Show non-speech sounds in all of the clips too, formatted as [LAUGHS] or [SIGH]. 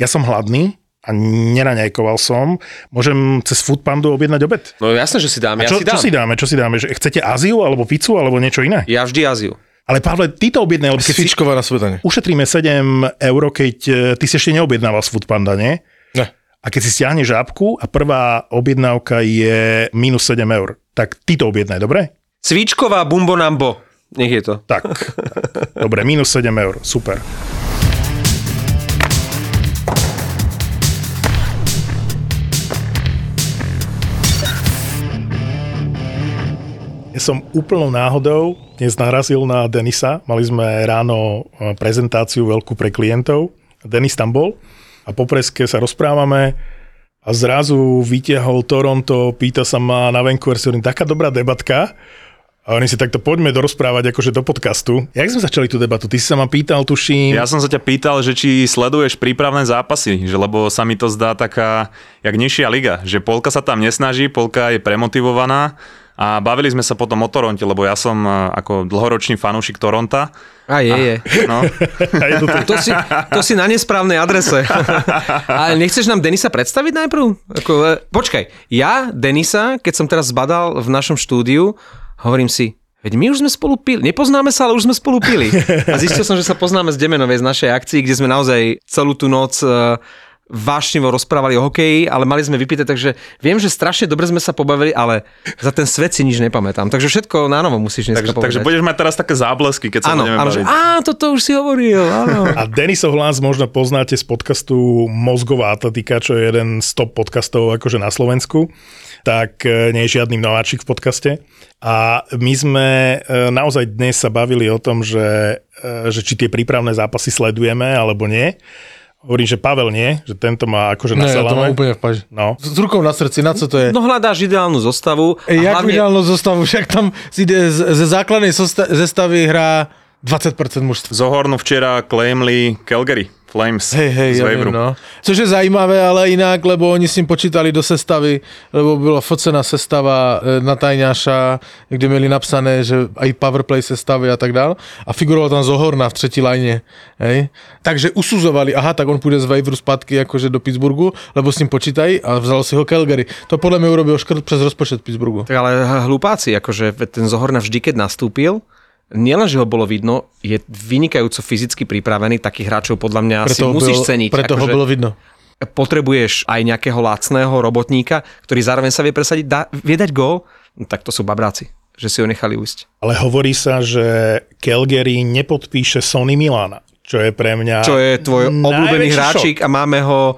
Ja som hladný a neraňajkoval som. Môžem cez Foodpandu objednať obed? No jasné, že si dám. A Ja čo, si dám. čo si dáme? Čo si dáme? Že chcete Áziu, alebo pizzu, alebo niečo iné? Ja vždy Aziu. Ale Pavle, ty to objednaj, lebo keď si, na svetane. ušetríme 7 eur, keď e, ty si ešte neobjednával z Foodpanda, nie? Ne. A keď si stiahneš žábku a prvá objednávka je minus 7 eur, tak ty to objednaj, dobre? Cvičková bumbonambo. Nech je to. Tak. tak. [LAUGHS] Dobre, minus 7 eur, super. Ja som úplnou náhodou dnes narazil na Denisa. Mali sme ráno e, prezentáciu veľkú pre klientov. Denis tam bol a po preske sa rozprávame a zrazu vytiahol Toronto, pýta sa ma na Vancouver, si hovorím, taká dobrá debatka. A oni si takto poďme dorozprávať akože do podcastu. Jak sme začali tú debatu? Ty si sa ma pýtal, tuším. Ja som sa ťa pýtal, že či sleduješ prípravné zápasy, že lebo sa mi to zdá taká, jak nižšia liga, že polka sa tam nesnaží, polka je premotivovaná a bavili sme sa potom o Toronte, lebo ja som eh, ako dlhoročný fanúšik Toronta. A je, je. No, [LAUGHS] A je to. To si, to si na nesprávnej adrese. [LAUGHS] Ale nechceš nám Denisa predstaviť najprv? Ako, e, počkaj, ja Denisa, keď som teraz zbadal v našom štúdiu, hovorím si, veď my už sme spolu pili. Nepoznáme sa, ale už sme spolu pili. A zistil som, že sa poznáme z Demenovej, z našej akcii, kde sme naozaj celú tú noc e, vášnivo rozprávali o hokeji, ale mali sme vypité, takže viem, že strašne dobre sme sa pobavili, ale za ten svet si nič nepamätám. Takže všetko na novo musíš dneska takže, povedať. takže budeš mať teraz také záblesky, keď sa Áno, budeme áno, že, baviť. á, toto už si hovoril, áno. [LAUGHS] A Denisov hlas možno poznáte z podcastu Mozgová atletika, čo je jeden z top podcastov akože na Slovensku. Tak e, nie je žiadny nováčik v podcaste. A my sme e, naozaj dnes sa bavili o tom, že, e, že či tie prípravné zápasy sledujeme alebo nie. Hovorím, že Pavel nie, že tento má akože Ne, ja to mám naselané. úplne v paži. No. S rukou na srdci, na co to je? No hľadáš ideálnu zostavu. a Ej, jak hlavne- ideálnu zostavu, však tam si ze základnej zestavy hrá 20% mužstva. Zohornu včera claimli Calgary Flames Hej, hej, z ja viem, no. Což je zajímavé, ale inak, lebo oni s ním počítali do sestavy, lebo byla focená sestava e, na Tajňáša, kde měli napsané, že aj powerplay sestavy a tak dál. A figuroval tam Zohorna v třetí lajne. Hej. Takže usuzovali, aha, tak on půjde z Waveru zpátky akože do Pittsburghu, lebo s ním počítají a vzal si ho Calgary. To podľa mňa urobil škrt přes rozpočet Pittsburghu. Tak ale hlupáci, akože ten Zohorna vždy, keď nastúpil, nielen, že ho bolo vidno, je vynikajúco fyzicky pripravený, takých hráčov podľa mňa si ho musíš bylo, ceniť. Preto ho akože bylo vidno. Potrebuješ aj nejakého lacného robotníka, ktorý zároveň sa vie presadiť, dá, vie dať gól, no, tak to sú babráci, že si ho nechali ujsť. Ale hovorí sa, že Calgary nepodpíše Sony Milana, čo je pre mňa... Čo je tvoj obľúbený hráčik a máme ho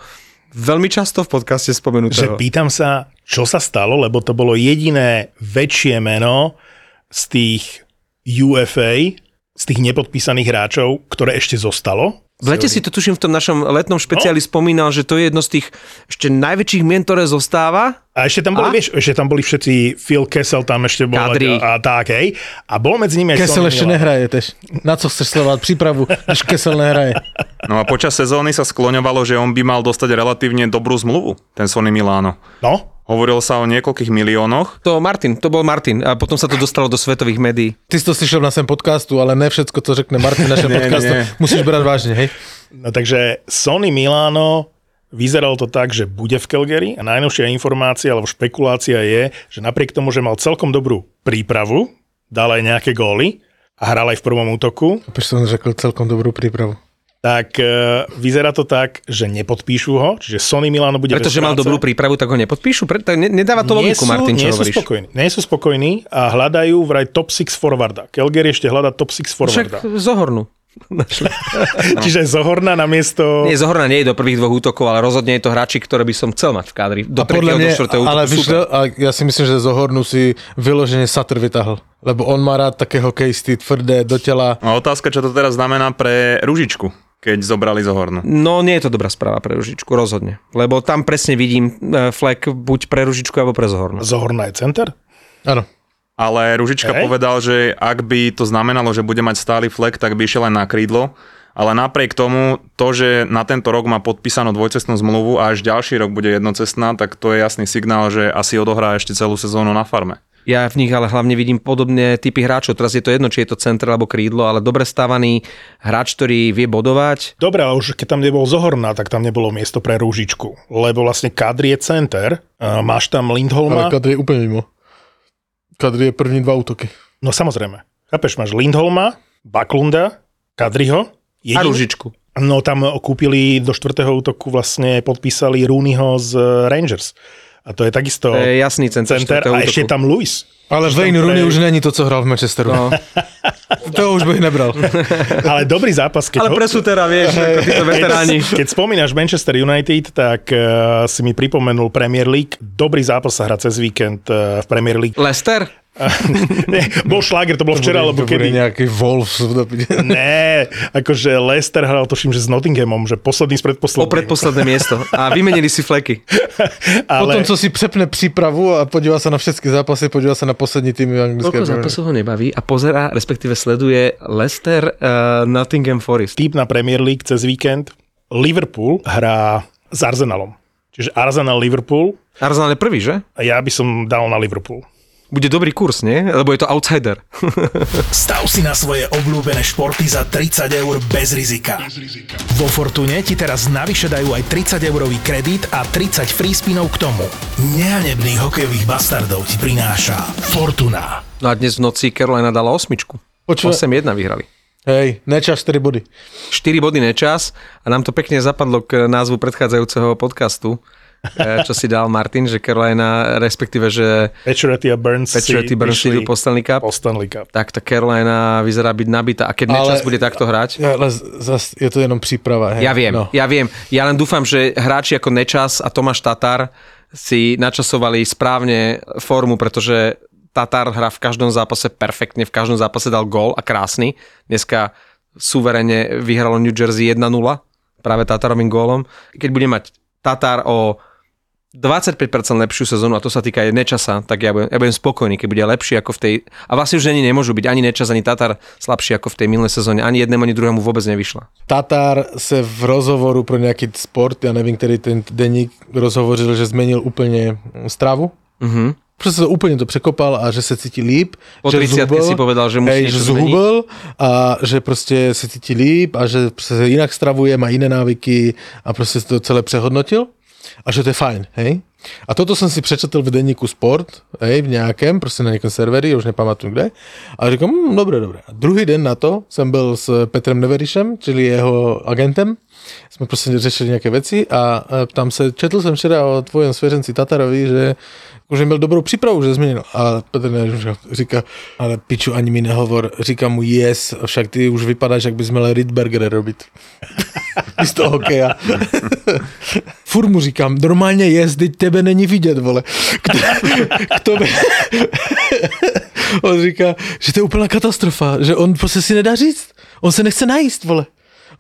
veľmi často v podcaste Že spomenutého. pýtam sa, čo sa stalo, lebo to bolo jediné väčšie meno z tých UFA, z tých nepodpísaných hráčov, ktoré ešte zostalo. V lete si to tuším v tom našom letnom špeciáli No. spomínal, že to je jedno z tých ešte najväčších mien, ktoré zostáva. A ešte tam boli, A? vieš, ešte tam boli všetci, Phil Kessel tam ešte bol Kadri. a, a tak, hej. A bol medzi nimi aj Sonny ešte nehraje tež. Na co chceš sledovať prípravu, když Kesel nehraje? No a počas sezóny sa skloňovalo, že on by mal dostať relatívne dobrú zmluvu, ten Sony Milano. No, Hovorilo sa o niekoľkých miliónoch. To Martin, to bol Martin a potom sa to dostalo do svetových médií. Ty si to slyšel na sem podcastu, ale ne všetko, co řekne Martin na našem [LAUGHS] podcastu, nie. musíš brať vážne, hej? no takže Sony Milano Vyzeralo to tak, že bude v Calgary a najnovšia informácia alebo špekulácia je, že napriek tomu, že mal celkom dobrú prípravu, dal aj nejaké góly a hral aj v prvom útoku, Opäť som řekl celkom dobrú prípravu. Tak e, vyzerá to tak, že nepodpíšu ho, čiže Sony Milano bude Pretože mal dobrú prípravu, tak ho nepodpíšu? Pre, tak ne, nedáva to nie logiku, sú, Martin, čo nie sú hovoríš. spokojní. Nie sú spokojní a hľadajú vraj top 6 forwarda. Calgary ešte hľada top 6 Však forwarda. zohornú. [LAUGHS] Čiže Zohorna na miesto... Nie, Zohorna nie je do prvých dvoch útokov, ale rozhodne je to hráčik, ktoré by som chcel mať v kádri. Do A podľa mňa, do ale super. a ja si myslím, že Zohornu si vyložene Satr vytahl. Lebo on má rád také hokejisty, tvrdé, do tela. A otázka, čo to teraz znamená pre Ružičku, keď zobrali Zohornu. No nie je to dobrá správa pre Ružičku, rozhodne. Lebo tam presne vidím e, flek buď pre Ružičku, alebo pre Zohornu. Zohorna je center? Áno. Ale Ružička Hej. povedal, že ak by to znamenalo, že bude mať stály flek, tak by išiel len na krídlo. Ale napriek tomu, to, že na tento rok má podpísanú dvojcestnú zmluvu a až ďalší rok bude jednocestná, tak to je jasný signál, že asi odohrá ešte celú sezónu na farme. Ja v nich ale hlavne vidím podobné typy hráčov. Teraz je to jedno, či je to center alebo krídlo, ale dobre stávaný hráč, ktorý vie bodovať. Dobre, ale už keď tam nebol Zohorná, tak tam nebolo miesto pre Rúžičku. Lebo vlastne Kadri je center, máš tam Ale Lindholma. Kadri je úplne mimo. Kadri je první dva útoky. No samozrejme. Chápeš, máš Lindholma, Baklunda, Kadriho. A Ružičku. No tam kúpili do štvrtého útoku vlastne podpísali Rooneyho z Rangers. A to je takisto To je jasný center. center a ešte útoku. tam Luis. Ale Wayne Rooney pre- už není to, co hral v Manchesteru. No. [LAUGHS] To už bych nebral. [LAUGHS] Ale dobrý zápas. Keď Ale ho- pre Sutera, vieš, ako títo veteráni. Keď, keď spomínaš Manchester United, tak uh, si mi pripomenul Premier League. Dobrý zápas sa hrá cez víkend uh, v Premier League. Lester? [LAUGHS] Nie, bol šláger, to bolo včera, to lebo bude kedy... nejaký Wolves. [LAUGHS] Ne, akože Leicester hral tuším, že s Nottinghamom, že posledný z O predposledných. predposledné miesto. A vymenili si fleky. Potom, Ale co si přepne přípravu a podívá se na všechny zápasy, podívá se na poslední týmy anglické. Koľko zápasov ho nebaví a pozerá, respektíve sleduje Leicester uh, Nottingham Forest. typ na Premier League cez víkend. Liverpool hrá s Arsenalom. Čiže Arsenal Liverpool Arsenal je prvý, že? a ja by som dal na Liverpool. Bude dobrý kurz, nie? Lebo je to outsider. [LAUGHS] Stav si na svoje obľúbené športy za 30 eur bez rizika. Vo Fortune ti teraz navyše dajú aj 30 eurový kredit a 30 free spinov k tomu. Nehanebných hokejových bastardov ti prináša Fortuna. No a dnes v noci Carolina dala osmičku. Počúva- 8-1 vyhrali. Hej, nečas 4 body. 4 body nečas a nám to pekne zapadlo k názvu predchádzajúceho podcastu, eh, čo si dal Martin, že Carolina, respektíve, že Patrioty a Burns Patrioty si Burns idú po Stanley Cup, po Stanley Cup. tak tá Carolina vyzerá byť nabitá. A keď Ale- nečas bude takto hrať, Ale zas je to jenom příprava. Hej. Ja viem, No. ja viem. Ja len dúfam, že hráči ako Nečas a Tomáš Tatar si načasovali správne formu, pretože Tatar hrá v každom zápase perfektne, v každom zápase dal gól a krásny. Dneska suverene vyhralo New Jersey 1-0 práve Tatarovým gólom. Keď bude mať Tatar o 25% lepšiu sezónu, a to sa týka aj Nečasa, tak ja budem, ja budem spokojný, keď bude lepší ako v tej... A vlastne už ani nemôžu byť ani Nečas, ani Tatar slabší ako v tej minulej sezóne. Ani jednému, ani druhému vôbec nevyšla. Tatar se v rozhovoru pro nějaký sport, já nevím, který ten deník rozhovořil, že změnil úplně stravu. Mhm. Prostě to úplně to překopal a že se cítí líp. Po že 30 si povedal, že musí hej, že zhubl a že prostě se cítí líp a že se jinak stravuje, má jiné návyky a prostě to celé přehodnotil a že to je fajn, hej. A toto jsem si přečetl v denníku Sport, hej, v nějakém, prostě na nějakém serveri, už nepamatuju kde. A říkám, hm, dobré, dobré. A druhý den na to jsem byl s Petrem Neverišem, čili jeho agentem. Jsme prostě řešili nějaké věci a e, tam se, četl jsem včera o tvojom svěřenci Tatarovi, že že měl dobrou přípravu, že změnil. A Petr říká, ale piču, ani mi nehovor. Říkám mu, yes, však ty už vypadáš, jak bys měl Rydberger robit. [LAUGHS] Místo hokeja. [LAUGHS] Furt mu říkám, normálně jest, teď tebe není vidět, vole. Kdo, kdo by... On říká, že to je úplná katastrofa, že on prostě si nedá říct. On se nechce najíst, vole.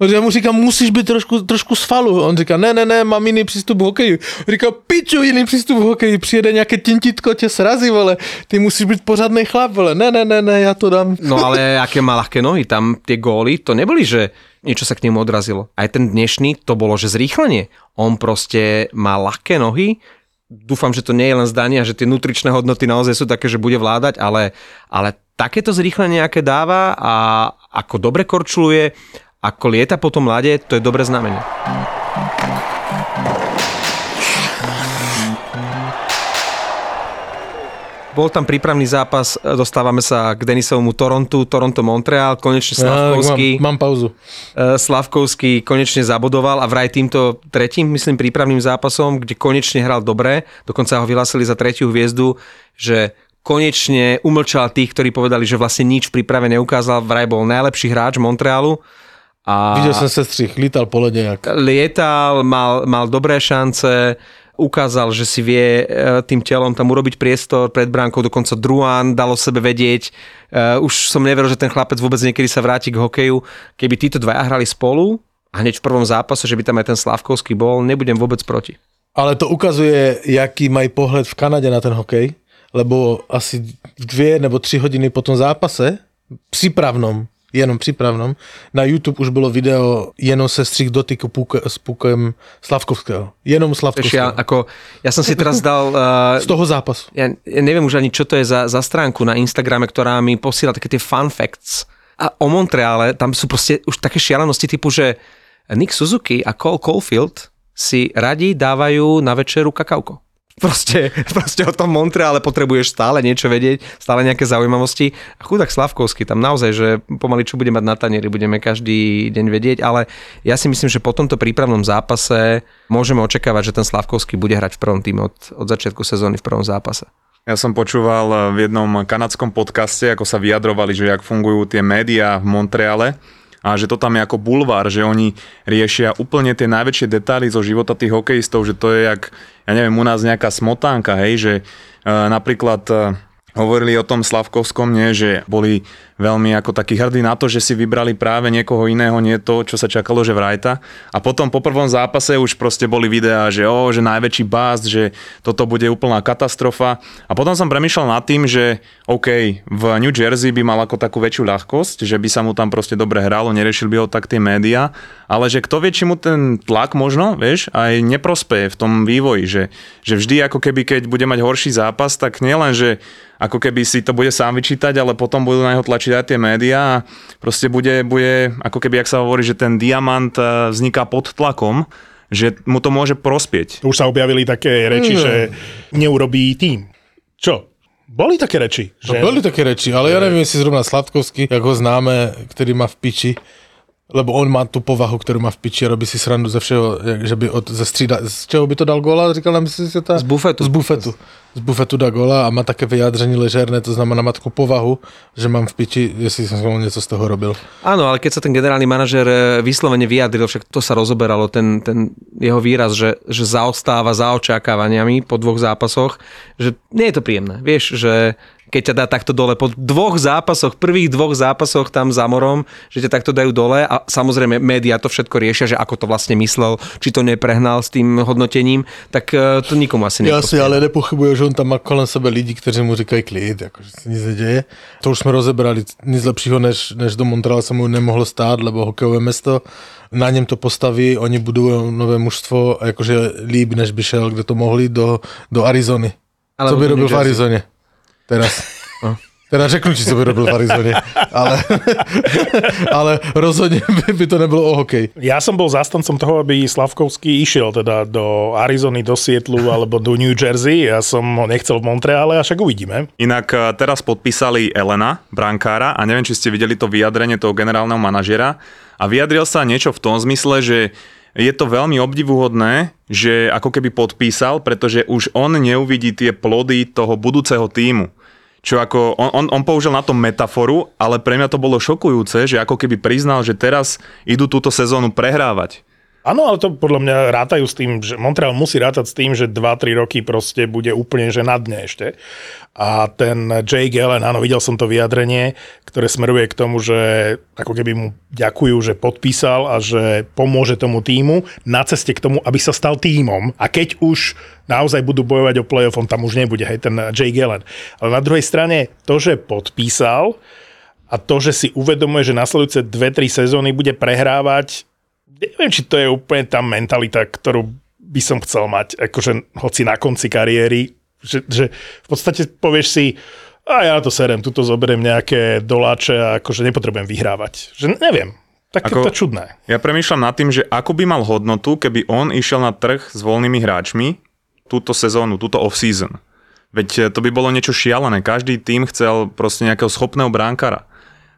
Já mu říkám, musíš být trošku, trošku svalu. On říká, ne, ne, ne, mám jiný přístup k hokeji. Říká, piču, jiný přístup k hokeji. Přijede nějaké tintítko, tě srazí, vole. Ty musíš být pořádný chlap, vole. Ne, ne, ne, ne, já to dám. No ale [LAUGHS] aké má ľahké nohy, tam tie góly, to neboli, že niečo sa k nemu odrazilo. Aj ten dnešný, to bolo, že zrýchlenie. On proste má ľahké nohy, dúfam, že to nie je len zdanie a že tie nutričné hodnoty naozaj sú také, že bude vládať, ale, ale takéto zrýchlenie, aké dáva a ako dobre korčuluje, ako lieta po tom ľade, to je dobré znamenie. Bol tam prípravný zápas, dostávame sa k Denisovmu Torontu, Toronto-Montreal, konečne Slavkovský. mám, mám pauzu. Eh, Slavkovský konečne zabodoval a vraj týmto tretím, myslím, prípravným zápasom, kde konečne hral dobre, dokonca ho vyhlásili za tretiu hviezdu, že konečne umlčal tých, ktorí povedali, že vlastne nič v príprave neukázal, vraj bol najlepší hráč Montrealu. A Viděl jsem se střih, lítal po ledě jak. lietal, mal, mal dobré šance, ukázal, že si vie e, tým telom tam urobiť priestor pred bránkou, dokonca Druan dalo sebe vedieť. E, Už som neveril, že ten chlapec vôbec niekedy sa vráti k hokeju. Keby títo dvaja hrali spolu a hneď v prvom zápase, že by tam aj ten Slavkovský bol, nebudem vôbec proti. Ale to ukazuje, jaký mají pohled v Kanadě na ten hokej, lebo asi dvě nebo tři hodiny po tom zápase, přípravnom, jenom přípravnom. Na YouTube už bylo video jenom se střih dotyku puk, s pukem Slavkovského. Jenom Vieš, ja, Slavkovského. ako, ja som si teraz dal... Uh, [LAUGHS] Z toho zápasu. ja, ja neviem už ani, čo to je za, za stránku na Instagrame, ktorá mi posiela také tie fun facts. A o Montreale, tam sú proste už také šialenosti typu, že Nick Suzuki a Cole Caulfield si radi dávajú na večeru kakauko. Proste, [LAUGHS] proste o tom Montreale potrebuješ stále niečo vedieť, stále nejaké zaujímavosti. A chudák Slavkovský tam naozaj, že pomaly čo bude mať na tanieri, budeme každý deň vedieť, ale ja si myslím, že po tomto prípravnom zápase môžeme očakávať, že ten Slavkovský bude hrať v prvom týme od, od začiatku sezóny v prvom zápase. Ja som počúval v jednom kanadskom podcaste, ako sa vyjadrovali, že jak fungujú tie médiá v Montreale a že to tam je ako bulvár, že oni riešia úplne tie najväčšie detaily zo života tých hokejistov, že to je jak, ja neviem, u nás nejaká smotánka, hej, že uh, napríklad uh, hovorili o tom Slavkovskom, nie, že boli veľmi ako takí hrdí na to, že si vybrali práve niekoho iného, nie to, čo sa čakalo, že vrajta. A potom po prvom zápase už proste boli videá, že o, že najväčší bást, že toto bude úplná katastrofa. A potom som premýšľal nad tým, že OK, v New Jersey by mal ako takú väčšiu ľahkosť, že by sa mu tam proste dobre hralo, neriešil by ho tak tie médiá, ale že kto vie, či mu ten tlak možno, vieš, aj neprospeje v tom vývoji, že, že vždy ako keby, keď bude mať horší zápas, tak nielen, že ako keby si to bude sám vyčítať, ale potom budú na neho tlačiť aj tie médiá a proste bude, bude ako keby, ak sa hovorí, že ten diamant eh, vzniká pod tlakom, že mu to môže prospieť. Už sa objavili také reči, že neurobí tým. Čo? Boli také reči. No, Že... byly také reči, ale já nevím, jestli zrovna Sladkovský, jak ho známe, který má v piči, lebo on má tu povahu, kterou má v piči a robí si srandu ze všeho, že by od, ze střída, z čeho by to dal gola, říkal nám, si to... Z bufetu. Z bufetu. Z bufetu dá gola a má také vyjádření ležérne, to znamená má takú povahu, že mám v piči, jestli som něco z toho robil. Áno, ale keď sa ten generálny manažer e, vyslovene vyjadril, však to sa rozoberalo, ten, ten jeho výraz, že, že zaostáva za očakávaniami po dvoch zápasoch, že nie je to príjemné. Vieš, že keď ťa dá takto dole po dvoch zápasoch, prvých dvoch zápasoch tam za morom, že ťa takto dajú dole a samozrejme médiá to všetko riešia, že ako to vlastne myslel, či to neprehnal s tým hodnotením, tak e, to nikomu asi Já si ale nepochybuju, že on tam má kolem sebe lidi, kteří mu říkají klid, jako, že se nic neděje. To už jsme rozebrali, nic lepšího, než, než do Montreal se mu nemohlo stát, lebo hokejové mesto, na něm to postaví, oni budují nové mužstvo, jakože líp, než by šel, kde to mohli, do, do Arizony. Alebo co by robil v. Arizoně? Teraz. Teda řeknu ti, co by robil v Arizoně, ale, [LAUGHS] ale rozhodně by, by to nebylo o hokej. Ja som bol zástancom toho, aby Slavkovský išiel teda do Arizony, do Sietlu alebo do New Jersey. Ja som ho nechcel v Montreale, a však uvidíme. Inak eh, teraz podpísali Elena, brankára, a neviem, či ste videli to vyjadrenie toho generálneho manažera. A vyjadril sa niečo v tom zmysle, že je to veľmi obdivuhodné, že ako keby podpísal, pretože už on neuvidí tie plody toho budúceho týmu. Čo ako, on, on, on použil na to metaforu, ale pre mňa to bolo šokujúce, že ako keby priznal, že teraz idú túto sezónu prehrávať. Áno, ale to podľa mňa rátajú s tým, že Montreal musí rátať s tým, že 2-3 roky proste bude úplne že na dne ešte. A ten Jake Allen, áno, videl som to vyjadrenie, ktoré smeruje k tomu, že ako keby mu ďakujú, že podpísal a že pomôže tomu týmu na ceste k tomu, aby sa stal týmom. A keď už naozaj budú bojovať o playoff, on tam už nebude, hej, ten Jake Allen. Ale na druhej strane, to, že podpísal a to, že si uvedomuje, že nasledujúce 2-3 sezóny bude prehrávať, neviem, či to je úplne tá mentalita, ktorú by som chcel mať, akože hoci na konci kariéry, že, že v podstate povieš si, a ja to serem, tuto zoberiem nejaké doláče a akože nepotrebujem vyhrávať. Že neviem, tak Ako- to je čudné. Ja premýšľam nad tým, že ako by mal hodnotu, keby on išiel na trh s voľnými hráčmi túto sezónu, túto off-season. Veď eh, to by bolo niečo šialené. Každý tým chcel proste nejakého schopného bránkara.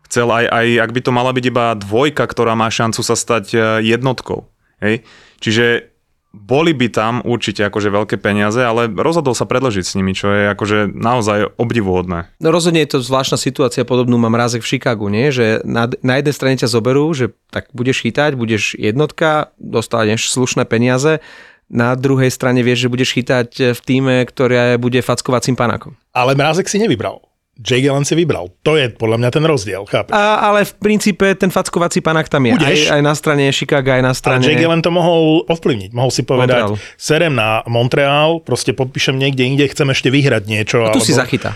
Chcel aj, aj, ak by to mala byť iba dvojka, ktorá má šancu sa stať eh, jednotkou. Hej? Čiže boli by tam určite akože veľké peniaze, ale rozhodol sa predložiť s nimi, čo je akože naozaj obdivuhodné. No rozhodne je to zvláštna situácia, podobnú mám rázek v Chicagu, nie? že na, na jednej strane ťa zoberú, že tak budeš chytať, budeš jednotka, dostaneš slušné peniaze, na druhej strane vieš, že budeš chytať v týme, ktoré bude fackovacím panákom. Ale Mrázek si nevybral. Jake Allen si vybral. To je podľa mňa ten rozdiel, chápeš? A, ale v princípe ten fackovací panák tam je. Aj, Budeš. aj na strane Chicago, aj na Ale strane... Jake Allen to mohol ovplyvniť. Mohol si povedať, Montreal. serem na Montreal, proste podpíšem niekde inde, chcem ešte vyhrať niečo. tu si alebo- zachytá.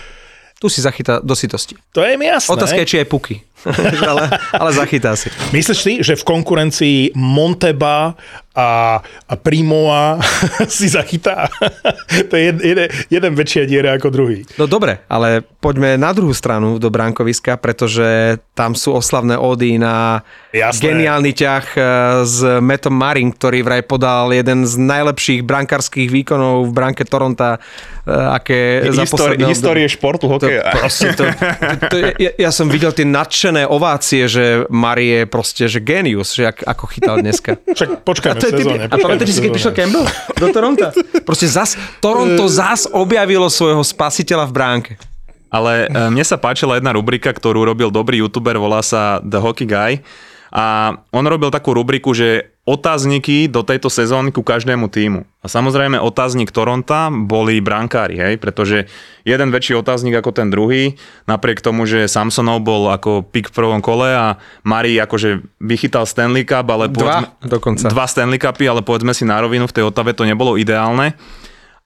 Tu si zachytá do sitosti. To je mi jasné. Otázka je, či aj puky. [LAUGHS] [LAUGHS] ale, ale zachytá si. Myslíš si, že v konkurencii Monteba a, a Primoa [LAUGHS] si zachytá? [LAUGHS] to je jeden, jeden väčšia diera ako druhý. No dobre, ale poďme na druhú stranu do bránkoviska, pretože tam sú oslavné ódy na Jasné. geniálny ťah eh, s Metom Marin, ktorý vraj podal jeden z najlepších brankárskych výkonov v bránke Toronta, eh, aké za Histórie, posledné histórie športu, To, hokeja. proste to, to, to, ja, ja som videl tie nadšené ovácie, že Mari je proste, že genius, že ak, ako chytal dneska. Však počkajme To je typ, sezóne. a pamätáš si, keď prišiel Campbell do Toronta? Proste zas, Toronto [LAUGHS] zas objavilo svojho spasiteľa v bránke. Ale e, mne sa páčila jedna rubrika, ktorú robil dobrý youtuber, volá sa The Hockey Guy. A on robil takú rubriku, že otázniky do tejto sezóny ku každému týmu. A samozrejme otáznik Toronta boli brankári, hej, pretože jeden väčší otáznik ako ten druhý, napriek tomu, že Samsonov bol ako pik v prvom kole a Mari akože vychytal Stanley Cup, ale Dva dokonca. dva Stanley Cupy, ale povedzme si na rovinu, v tej Otave to nebolo ideálne.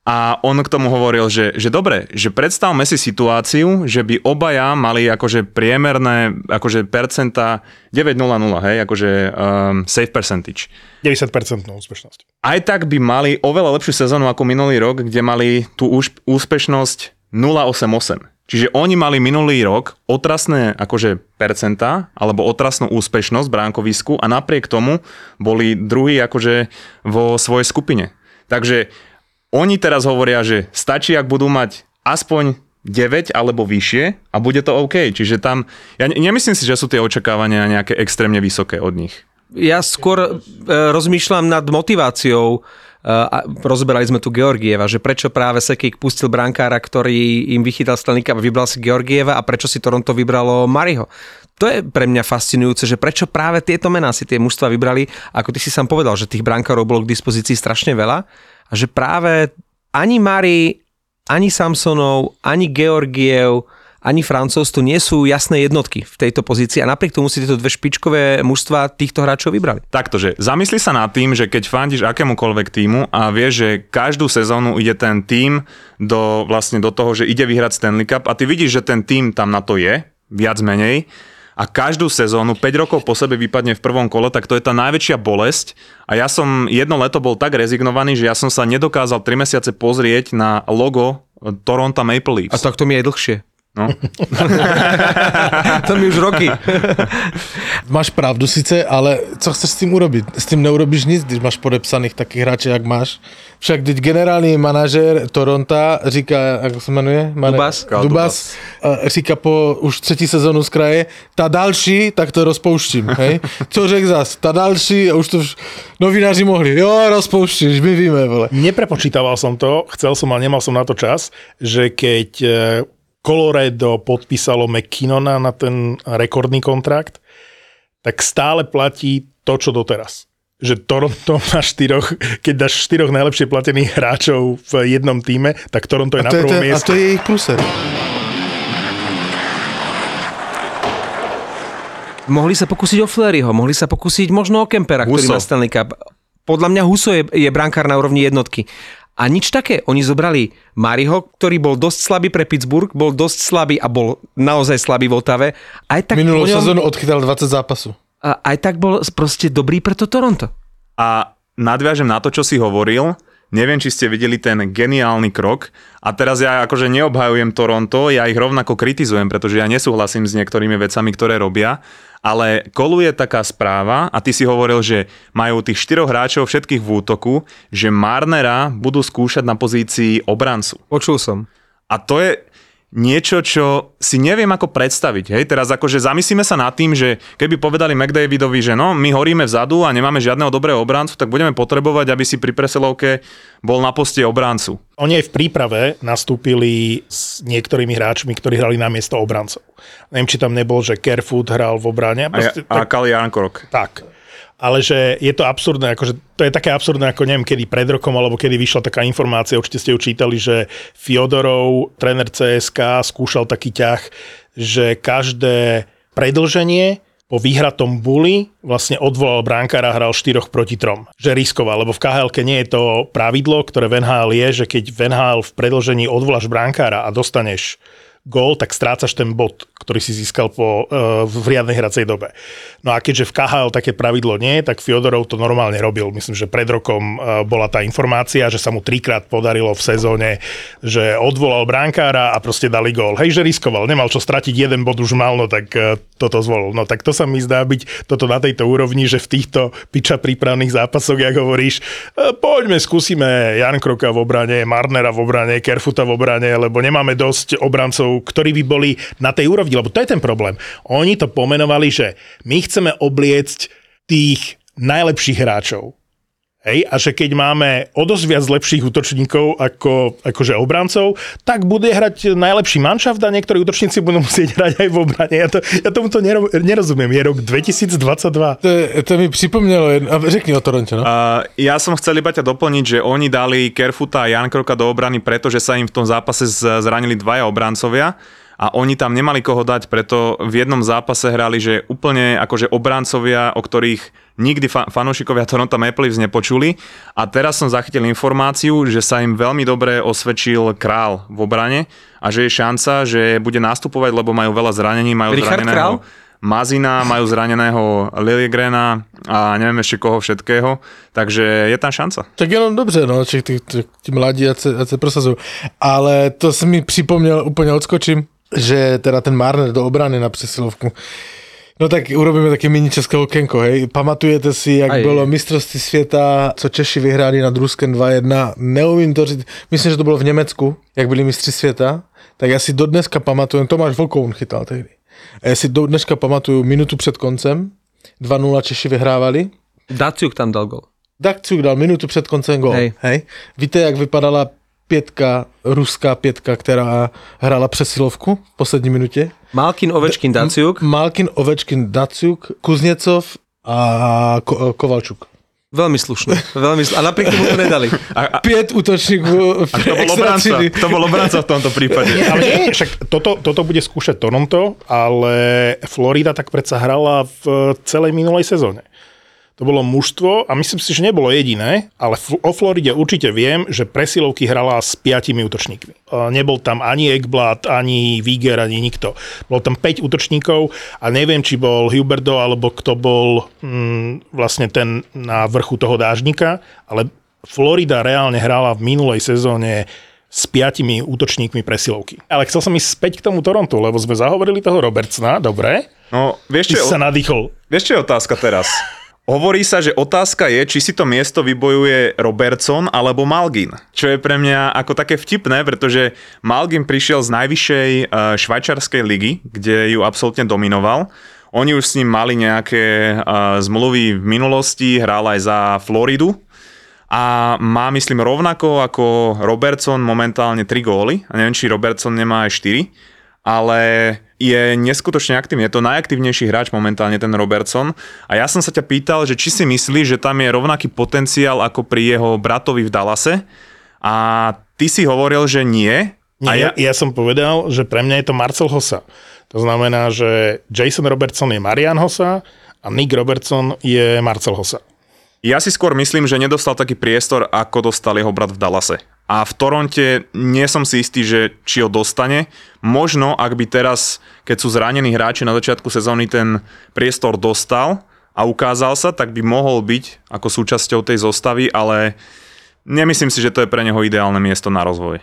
A on k tomu hovoril, že, že dobre, že predstavme si situáciu, že by obaja mali akože priemerné akože percenta 9.00, hej, akože um, safe percentage. 90% úspešnosť. Aj tak by mali oveľa lepšiu sezónu ako minulý rok, kde mali tú úspešnosť 0,88. Čiže oni mali minulý rok otrasné akože percentá, alebo otrasnú úspešnosť bránkovisku a napriek tomu boli druhí akože vo svojej skupine. Takže oni teraz hovoria, že stačí, ak budú mať aspoň 9 alebo vyššie a bude to OK. Čiže tam, ja ne- nemyslím si, že sú tie očakávania nejaké extrémne vysoké od nich. Ja skôr e, rozmýšľam nad motiváciou e, a rozberali sme tu Georgieva, že prečo práve Sekik pustil brankára, ktorý im vychytal Stanley a vybral si Georgieva a prečo si Toronto vybralo Mariho. To je pre mňa fascinujúce, že prečo práve tieto mená si tie mužstva vybrali, ako ty si sám povedal, že tých brankárov bolo k dispozícii strašne veľa a že práve ani Mari, ani Samsonov, ani Georgiev, ani Francouz tu nie sú jasné jednotky v tejto pozícii a napriek tomu si tieto dve špičkové mužstva týchto hráčov vybrali. Takto, že zamysli sa nad tým, že keď fandíš akémukoľvek týmu a vieš, že každú sezónu ide ten tým do, vlastne do toho, že ide vyhrať Stanley Cup a ty vidíš, že ten tým tam na to je, viac menej, a každú sezónu 5 rokov po sebe vypadne v prvom kole, tak to je tá najväčšia bolesť. A ja som jedno leto bol tak rezignovaný, že ja som sa nedokázal 3 mesiace pozrieť na logo Toronto Maple Leafs. A tak to mi je dlhšie. No. [LAUGHS] to mi už roky. Máš pravdu sice, ale co chceš s tím urobit? S tím neurobíš nic, když máš podepsaných takých hráčů, jak máš. Však teď generální manažer Toronta říká, jak se jmenuje? Mane- Dubas. Dubas eh, říká po už třetí sezonu z kraje, ta další, tak to rozpouštím, hej? Co řek zas? Ta další, a už to vš- novináři mohli, jo, rozpouštíš, my víme, vole. Neprepočítaval som to, chcel som, ale nemal som na to čas, že keď e, Colorado podpísalo McKinnona na ten rekordný kontrakt, tak stále platí to, čo doteraz. Že Toronto [LAUGHS] má štyroch, keď dáš štyroch najlepšie platených hráčov v jednom týme, tak Toronto je A na to je, prvom ten, a mieste. to je jejich pluser. Mohli sa pokúsiť o Fleryho, mohli sa pokúsiť možno o Kempera, ktorý Huso. má Stanley Cup. Podľa mňa Huso je, je brankár na úrovni jednotky. A nič také. Oni zobrali Mariho, ktorý bol dosť slabý pre Pittsburgh, bol dosť slabý a bol naozaj slabý v Otave. Aj tak, Minulou po ňom- sezónu odchytal 20 zápasů. a aj tak bol proste dobrý pre to Toronto. A nadviažem na to, čo si hovoril, neviem, či ste videli ten geniálny krok. A teraz ja akože neobhajujem Toronto, ja ich rovnako kritizujem, pretože ja nesúhlasím s niektorými vecami, ktoré robia. Ale koluje taká správa, a ty si hovoril, že majú tých štyroch hráčov všetkých v útoku, že Marnera budú skúšať na pozícii obrancu. Počul som. A to je niečo, čo si neviem ako predstaviť. Hej, teraz akože zamyslíme sa nad tým, že keby povedali McDavidovi, že no, my horíme vzadu a nemáme žiadneho dobrého obrancu, tak budeme potrebovať, aby si pri presilovke bol na poste obrancu. Oni aj v príprave nastúpili s niektorými hráčmi, ktorí hrali na miesto obrancov. Neviem, či tam nebol, že Kerfoot hral v obrane. A, Proste, a Kali Jankorok. Tak. Ale že je to absurdné, akože to je také absurdné, ako neviem, kedy pred rokom, alebo kedy vyšla taká informácia, určite ste ju čítali, že Fiodorov, tréner CSK, skúšal taký ťah, že každé predlženie po vyhratom buli vlastne odvolal bránkára a hral 4 proti 3. Že riskoval, lebo v KHL nie je to pravidlo, ktoré v NHL je, že keď v NHL v predlžení odvoláš bránkára a dostaneš gól, tak strácaš ten bod, ktorý si získal po, uh, v riadnej hracej dobe. No a keďže v KHL také pravidlo nie, tak Fiodorov to normálne robil. Myslím, že pred rokom uh, bola tá informácia, že sa mu trikrát podarilo v sezóne, že odvolal bránkára a proste dali gól. Hej, že riskoval, nemal čo stratiť, jeden bod už mal, no tak uh, toto zvolil. No tak to sa mi zdá byť toto na tejto úrovni, že v týchto piča prípravných zápasoch, jak hovoríš, uh, poďme, skúsime Jan Kroka v obrane, Marnera v obrane, Kerfuta v obrane, lebo nemáme dosť obrancov, ktorí by boli na tej úrovni, lebo to je ten problém. Oni to pomenovali, že my chceme obliecť tých najlepších hráčov. Hej, a že keď máme o dosť viac lepších útočníkov ako, akože obrancov, tak bude hrať najlepší manšaft a niektorí útočníci budú musieť hrať aj v obrane. Ja, to, ja tomu to nerozumiem. Je rok 2022. To, to mi připomnělo, a řekni o Toronto. No? Uh, ja som chcel iba ťa doplniť, že oni dali Kerfuta a Jan Kroka do obrany, pretože sa im v tom zápase zranili dvaja obrancovia a oni tam nemali koho dať, preto v jednom zápase hrali, že úplne akože obrancovia, o ktorých nikdy fa- fanúšikovia Toronto Maple Leafs nepočuli a teraz som zachytil informáciu, že sa im veľmi dobre osvedčil král v obrane a že je šanca, že bude nastupovať, lebo majú veľa zranení, majú Richard zraneného Král? Mazina, majú zraneného Liliegrena a neviem ešte koho všetkého, takže je tam šanca. Tak jenom dobře, no, či ty, ty, ty mladí, ať se, ať se prosazují. Ale to si mi připomněl, úplně odskočím, že teda ten Marner do obrany na přesilovku. No tak urobíme také mini české okénko, hej. Pamatujete si, jak Aj. bylo mistrovství světa, co Češi vyhráli nad Ruskem 2-1. Neumím to říct, myslím, že to bylo v Německu, jak byli mistři světa. Tak já si do dneska pamatuju, Tomáš Volkoun chytal tehdy. A já si do dneška pamatuju minutu před koncem, 2-0 Češi vyhrávali. Daciuk tam dal gol. Dakciuk dal minutu před koncem gol. Hej. Hej. Víte, jak vypadala pětka, ruská pětka, která hrála přesilovku v poslední minutě? Malkin, Ovečkin, Daciuk. Malkin, Ovečkin, Daciuk, Kuzněcov a Ko- Kovalčuk. Veľmi slušné. Veľmi slušné. A napriek tomu to nedali. A, a, Pět útočníků v a to bol obranca, to bol obranca v tomto prípade. Ale nie, však toto, toto bude skúšať Toronto, ale Florida tak predsa hrala v celej minulej sezóne. To bolo mužstvo a myslím si, že nebolo jediné, ale o Floride určite viem, že presilovky hrala s piatimi útočníkmi. E, Nebol tam ani Ekblad, ani Viger, ani nikto. Bolo tam 5 útočníkov a neviem, či bol Huberdo, alebo kto bol mm, vlastne ten na vrchu toho dážnika, ale Florida reálne hrala v minulej sezóne s piatimi útočníkmi presilovky. Ale chcel som ísť späť k tomu Torontu, lebo sme zahovorili toho Robertsona, dobre? No, vieš čo, si sa nadýchol. vieš čo je otázka teraz? [LAUGHS] Hovorí sa, že otázka je, či si to miesto vybojuje Robertson alebo Malgin. Čo je pre mňa ako také vtipné, pretože Malgin prišiel z najvyššej eh, švajčarskej ligy, kde ju absolútne dominoval. Oni už s ním mali nejaké uh, zmluvy v minulosti, hral aj za Floridu a má myslím rovnako ako Robertson momentálne 3 góly. A neviem, či Robertson nemá aj 4, ale je neskutočne aktívny. Je to najaktívnejší hráč momentálne ten Robertson. A ja som sa ťa pýtal, že či si myslíš, že tam je rovnaký potenciál ako pri jeho bratovi v Dallase. A ty si hovoril, že nie. Nie, a ja, ja som povedal, že pre mňa je to Marcel Hossa. To znamená, že Jason Robertson je Marian Hossa a Nick Robertson je Marcel Hossa. Ja si skôr myslím, že nedostal taký priestor, ako dostal jeho brat v Dallase. A v Toronte nie som si istý, že či ho dostane. Možno, ak by teraz, keď sú zranení hráči na začiatku sezóny, ten priestor dostal a ukázal sa, tak by mohol byť ako súčasťou tej zostavy, ale nemyslím si, že to je pre neho ideálne miesto na rozvoj.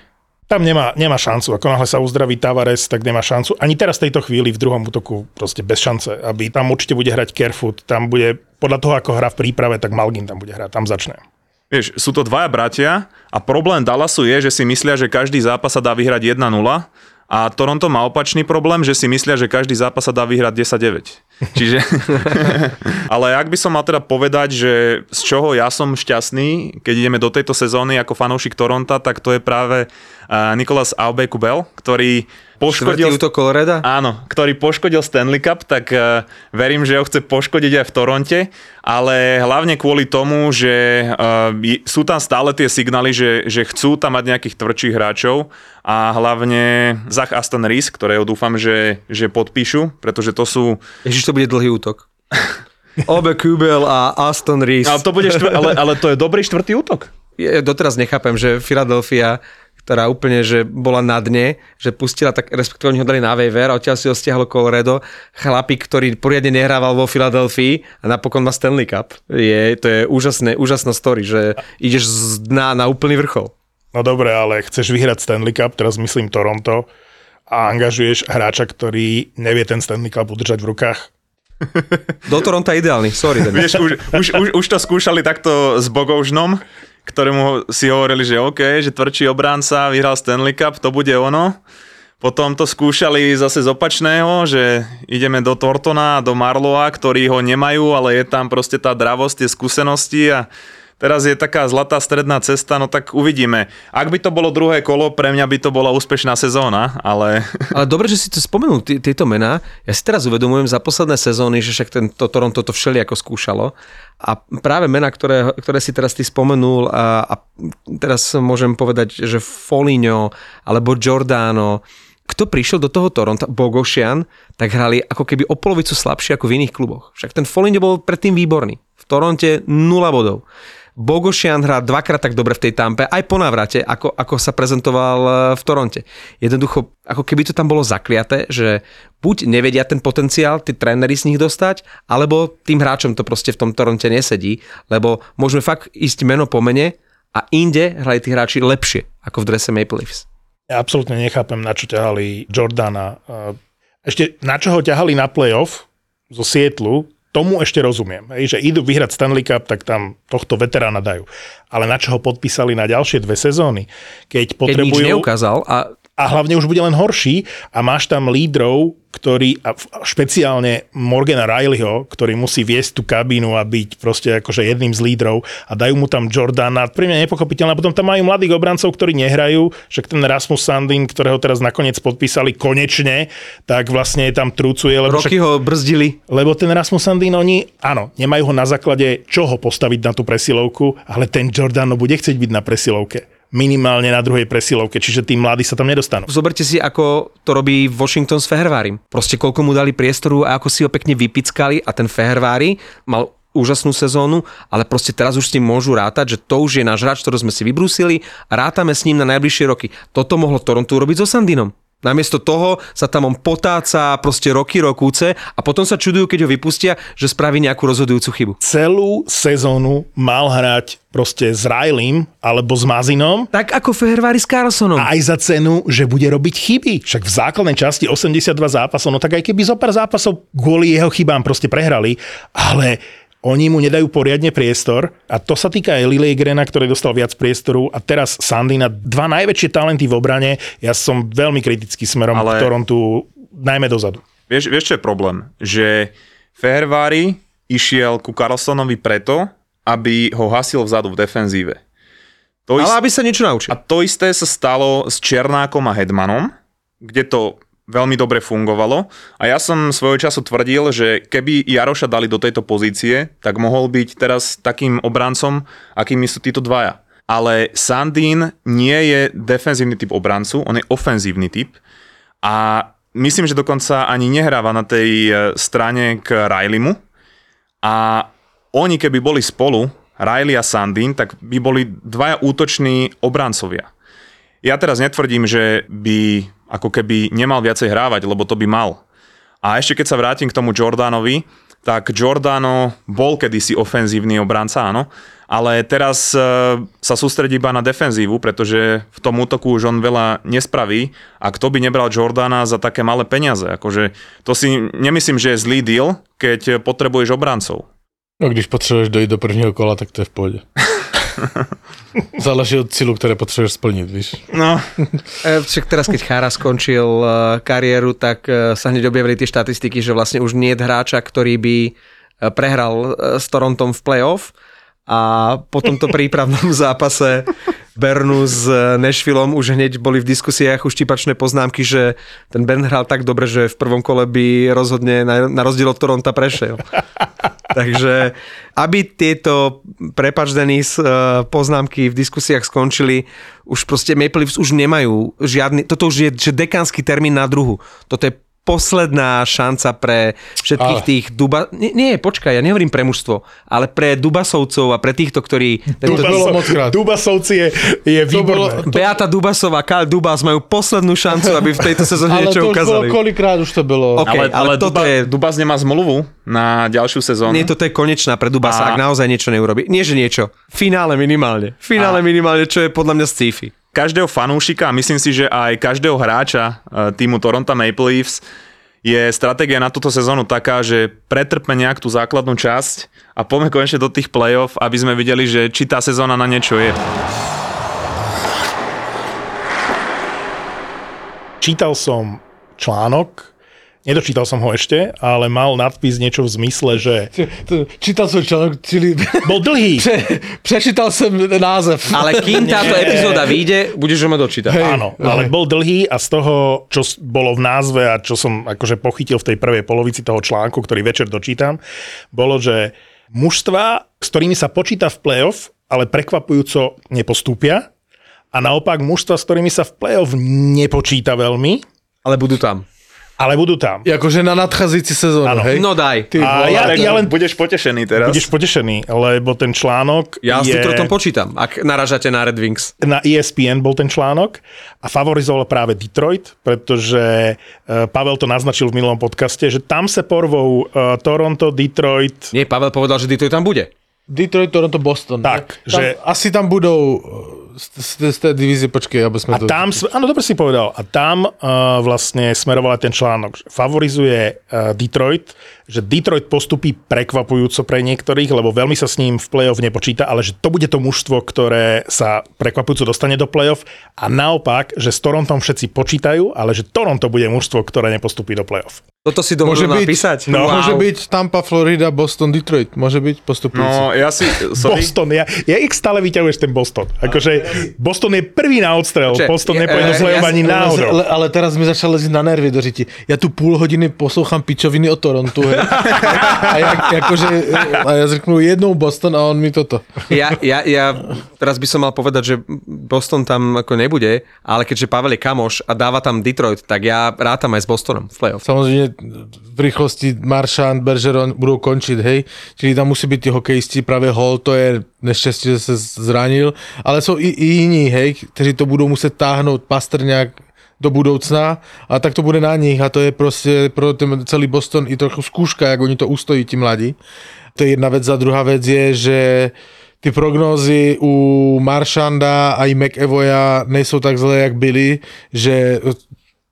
Tam nemá, nemá šancu. Ako náhle sa uzdraví Tavares, tak nemá šancu. Ani teraz v tejto chvíli v druhom útoku proste bez šance. Aby tam určite bude hrať Kerfoot, tam bude, podľa toho, ako hrá v príprave, tak Malgin tam bude hrať, tam začne. Vieš, sú to dvaja bratia a problém Dallasu je, že si myslia, že každý zápas sa dá vyhrať 1-0 a Toronto má opačný problém, že si myslia, že každý zápas sa dá vyhrať 10-9. [LAUGHS] Čiže... [LAUGHS] Ale ak by som mal teda povedať, že z čoho ja som šťastný, keď ideme do tejto sezóny ako fanúšik Toronta, tak to je práve uh, Nicolas Aubé-Kubel, ktorý Štvrtý poškodil... útok Coloreda? Áno, ktorý poškodil Stanley Cup, tak uh, verím, že ho chce poškodiť aj v Toronte, ale hlavne kvôli tomu, že uh, sú tam stále tie signály, že, že chcú tam mať nejakých tvrdších hráčov a hlavne Zach Aston Rees, ktorého dúfam, že, že podpíšu, pretože to sú... Ježiš, to bude dlhý útok. Obe Kubel a Aston Rees. Ale to, bude štvr... ale, ale to je dobrý štvrtý útok. Ja doteraz nechápem, že Philadelphia ktorá úplne, že bola na dne, že pustila, tak respektíve oni ho dali na waiver a odtiaľ si ho stiahlo Colorado. Chlapík, ktorý poriadne nehrával vo Filadelfii a napokon má Stanley Cup. Je, to je úžasné, úžasná story, že ideš z dna na úplný vrchol. No dobre, ale chceš vyhrať Stanley Cup, teraz myslím Toronto, a angažuješ hráča, ktorý nevie ten Stanley Cup udržať v rukách? Do Toronto je ideálny, sorry. [LAUGHS] Vieš, už, už, už, už to skúšali takto s Bogovžnom, ktorému si hovorili, že OK, že tvrdší obránca vyhral Stanley Cup, to bude ono. Potom to skúšali zase z opačného, že ideme do Tortona, do Marloa, ktorí ho nemajú, ale je tam proste tá dravosť, tie skúsenosti a Teraz je taká zlatá stredná cesta, no tak uvidíme. Ak by to bolo druhé kolo, pre mňa by to bola úspešná sezóna, ale... [LAUGHS] Ale dobre, že si to spomenul, t- tieto mená. Ja si teraz uvedomujem za posledné sezóny, že však tento Toronto to všeli ako skúšalo. A práve mená, ktoré, ktoré si teraz ty spomenul a, a teraz môžem povedať, že Foligno alebo Giordano, kto prišiel do toho Toronto, Bogošian, tak hrali ako keby o polovicu slabšie ako v iných kluboch. Však ten Foligno bol predtým výborný. V Toronte 0 bodov. Bogošian hrá dvakrát tak dobre v tej tampe, aj po návrate, ako, ako sa prezentoval e, v Toronte. Jednoducho, ako keby to tam bolo zakliaté, že buď nevedia ten potenciál, tí tréneri z nich dostať, alebo tým hráčom to proste v tom Toronte nesedí, lebo môžeme fakt ísť meno po mene a inde hrali tí hráči lepšie ako v drese Maple Leafs. Ja absolútne nechápem, na čo ťahali Jordana. E, ešte na čo ho ťahali na playoff zo Sietlu, tomu ešte rozumiem, hej, že idú vyhrať Stanley Cup, tak tam tohto veterána dajú. Ale na čo ho podpísali na ďalšie dve sezóny? Keď potrebujú... Keď nič neukázal a a hlavne už bude len horší a máš tam lídrov, ktorý, a špeciálne Morgana Rileyho, ktorý musí viesť tú kabínu a byť proste akože jedným z lídrov a dajú mu tam Jordana, pre mňa nepochopiteľné, a potom tam majú mladých obrancov, ktorí nehrajú, však ten Rasmus Sandin, ktorého teraz nakoniec podpísali konečne, tak vlastne tam trúcuje. Lebo Roky však, ho brzdili. Lebo ten Rasmus Sandin, oni, áno, nemajú ho na základe čoho postaviť na tú presilovku, ale ten Jordano bude chcieť byť na presilovke minimálne na druhej presilovke, čiže tí mladí sa tam nedostanú. Zoberte si, ako to robí Washington s Fehervárim. Proste koľko mu dali priestoru a ako si ho pekne vypickali a ten Fehervári mal úžasnú sezónu, ale proste teraz už s tým môžu rátať, že to už je náš hráč, ktorý sme si vybrúsili a rátame s ním na najbližšie roky. Toto mohlo Toronto urobiť so Sandinom. Namiesto toho sa tam on potáca proste roky, rokúce a potom sa čudujú, keď ho vypustia, že spraví nejakú rozhodujúcu chybu. Celú sezónu mal hrať proste s Rajlim alebo s Mazinom. Tak ako Fehervári s Carlsonom. A aj za cenu, že bude robiť chyby. Však v základnej časti 82 zápasov, no tak aj keby zo pár zápasov kvôli jeho chybám proste prehrali, ale oni mu nedajú poriadne priestor a to sa týka aj Grena, ktorý dostal viac priestoru a teraz Sandina, dva najväčšie talenty v obrane. Ja som veľmi kritický smerom Ale... k Torontu, najmä dozadu. Vieš, vieš, čo je problém? Že Fehervári išiel ku Carlsonovi preto, aby ho hasil vzadu v defenzíve. To Ale ist... aby sa niečo naučil. A to isté sa stalo s Černákom a Hedmanom, kde to veľmi dobre fungovalo. A ja som svojho času tvrdil, že keby Jaroša dali do tejto pozície, tak mohol byť teraz takým obrancom, akými sú títo dvaja. Ale Sandin nie je defenzívny typ obrancu, on je ofenzívny typ. A myslím, že dokonca ani nehráva na tej e, strane k Rileymu. A oni keby boli spolu, Riley a Sandin, tak by boli dvaja útoční obrancovia. Ja teraz netvrdím, že by ako keby nemal viacej hrávať, lebo to by mal. A ešte keď sa vrátim k tomu Jordanovi, tak Jordano bol kedysi ofenzívny obranca, áno, ale teraz e, sa sústredí iba na defenzívu, pretože v tom útoku už on veľa nespraví a kto by nebral Jordana za také malé peniaze. Akože to si nemyslím, že je zlý deal, keď potrebuješ obrancov. No když potřebuješ dojít do prvního kola, tak to je v pohodě. [LAUGHS] [LAUGHS] Záleží od cílu, ktoré potrebuješ splniť, víš. No. E, však teraz, keď Chára skončil e, kariéru, tak e, sa hneď objavili tie štatistiky, že vlastne už nie je hráča, ktorý by prehral s Torontom v playoff a po tomto prípravnom [LAUGHS] zápase Bernu s Nashvillom už hneď boli v diskusiách už štipačné poznámky, že ten Bern hral tak dobre, že v prvom kole by rozhodne na, na rozdiel od Toronta prešiel. [LAUGHS] Takže aby tieto, prepač Denis, eh, poznámky v diskusiách skončili, už proste Maple Leafs už nemajú žiadny, toto už je že dekánsky termín na druhu. Toto je posledná šanca pre všetkých Ale. tých Duba... Nie, nie, počkaj, ja nehovorím pre mužstvo, ale pre Dubasovcov a pre týchto, ktorí... Krát. Dubasovci je, je To výborné. Beata Dubasová, Karl Dubas majú poslednú šancu, aby v tejto sezóne Ale niečo to už bolo, ukázali. koľkrát už to bolo. Ok, ale, ale ale toto Duba, je- Dubas nemá zmluvu na ďalšiu sezónu. Nie, toto je konečná pre Dubasa, A- ak naozaj niečo neurobi. Nie, že niečo. Finále minimálne. Finále minimálne, čo je podľa mňa sci-fi. Každého fanúšika a myslím si, že aj každého hráča e, týmu Toronto Maple Leafs je stratégia na túto sezónu taká, že pretrpme nejak tú základnú časť a poďme konečne do tých play-off, aby sme videli, že či tá sezóna na niečo je. Čítal som článok, nedočítal som ho ešte, ale mal nadpis niečo v zmysle, že Čítal som článok, čili... bol dlhý. [LAUGHS] Pre, prečítal som název. Ale kým táto epizóda vyjde, budeš ho mať dočítať. Hej. Áno, ale bol dlhý a z toho, čo bolo v názve a čo som akože pochytil v tej prvej polovici toho článku, ktorý večer dočítam, bolo, že mužstva, s ktorými sa počíta v playoff, ale prekvapujúco nepostúpia a naopak mužstva, s ktorými sa v playoff nepočíta veľmi, Ale budú tam. Ale budú tam. Akože na nadchádzajúci sezónu, Áno. hej? No daj. Ty, A ja- ja len- budeš potešený teraz. Budeš potešený, lebo ten článok Ja s je... Detroitom počítam, ak naražate na Red Wings. na E ESPN bol ten článok a favorizoval práve Detroit, pretože e, Pavel to naznačil v minulom podcaste, že tam sa porvou e, Toronto, Detroit, Nie, Pavel povedal, že Detroit tam bude. Detroit, Toronto, Boston. Tak, ne? tam, že- Asi tam budou uh, z, z, z tej divízie, počkej, aby sme A to... tam, áno, dobre si povedal, a tam uh, vlastne smeroval aj ten článok, že favorizuje uh, Detroit, že Detroit postupí prekvapujúco pre niektorých, lebo veľmi sa s ním v play-off nepočíta, ale že to bude to mužstvo, ktoré sa prekvapujúco dostane do play-off a naopak, že s Torontom všetci počítajú, ale že Toronto bude mužstvo, ktoré nepostupí do play-off. Toto si dovolil Môže byť, napísať? no, Wow. môže byť Tampa, Florida, Boston, Detroit. Môže byť postupujúci. No, ja si... Sorry. Boston, ja, ja ich stále vyťahuješ ten Boston. Akože Boston je prvý na odstrel, Čiže, Boston nepôjde do ani ale, náhodou. ale, ale teraz mi začal leziť na nervy do řiti. Ja tu půl hodiny poslouchám pičoviny o Torontu. Hej. A, ja, akože, a ja řeknu jednou Boston a on mi toto. Ja, ja, ja teraz by som mal povedať, že Boston tam ako nebude, ale keďže Pavel je kamoš a dáva tam Detroit, tak ja rátam aj s Bostonom v playoff. Samozrejme v rýchlosti Maršant, Bergeron budou končiť, hej. Čili tam musí byť tí hokejisti, práve Hall, to je nešťastie, že sa zranil, ale sú i, i iní, hej, kteří to budou muset táhnout Pastrňák do budoucna a tak to bude na nich a to je prostě pro ten celý Boston i trochu skúška, jak oni to ustojí, ti mladí. To je jedna vec. A druhá vec je, že ty prognózy u Maršanda a i McEvoya nejsou tak zlé, jak byly, že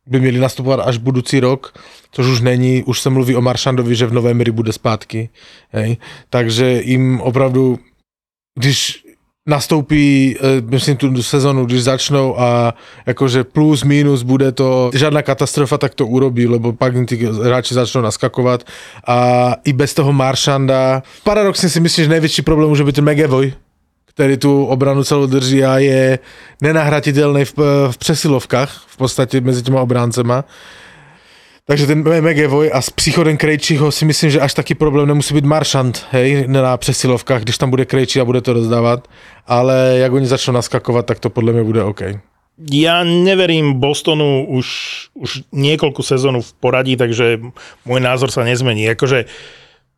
by měli nastupovat až budoucí rok, což už není, už se mluví o Maršandovi, že v novembri bude zpátky. Hej. Takže jim opravdu, když nastoupí, eh, myslím, tu sezonu, když začnou a jakože plus, minus bude to, žádná katastrofa, tak to urobí, lebo pak ty hráči začnou naskakovat a i bez toho Maršanda, paradoxně si myslím, že největší problém může být ten McAvoy, který tu obranu celou drží a je nenahratitelný v, v přesilovkách v podstatě mezi těma obráncema. Takže ten McAvoy a s příchodem Krejčího si myslím, že až taky problém nemusí být Maršant, hej, na přesilovkách, když tam bude Krejčí a bude to rozdávat, ale jak oni začnou naskakovat, tak to podle mě bude OK. Ja neverím Bostonu už, už niekoľku sezónu v poradí, takže môj názor sa nezmení. Akože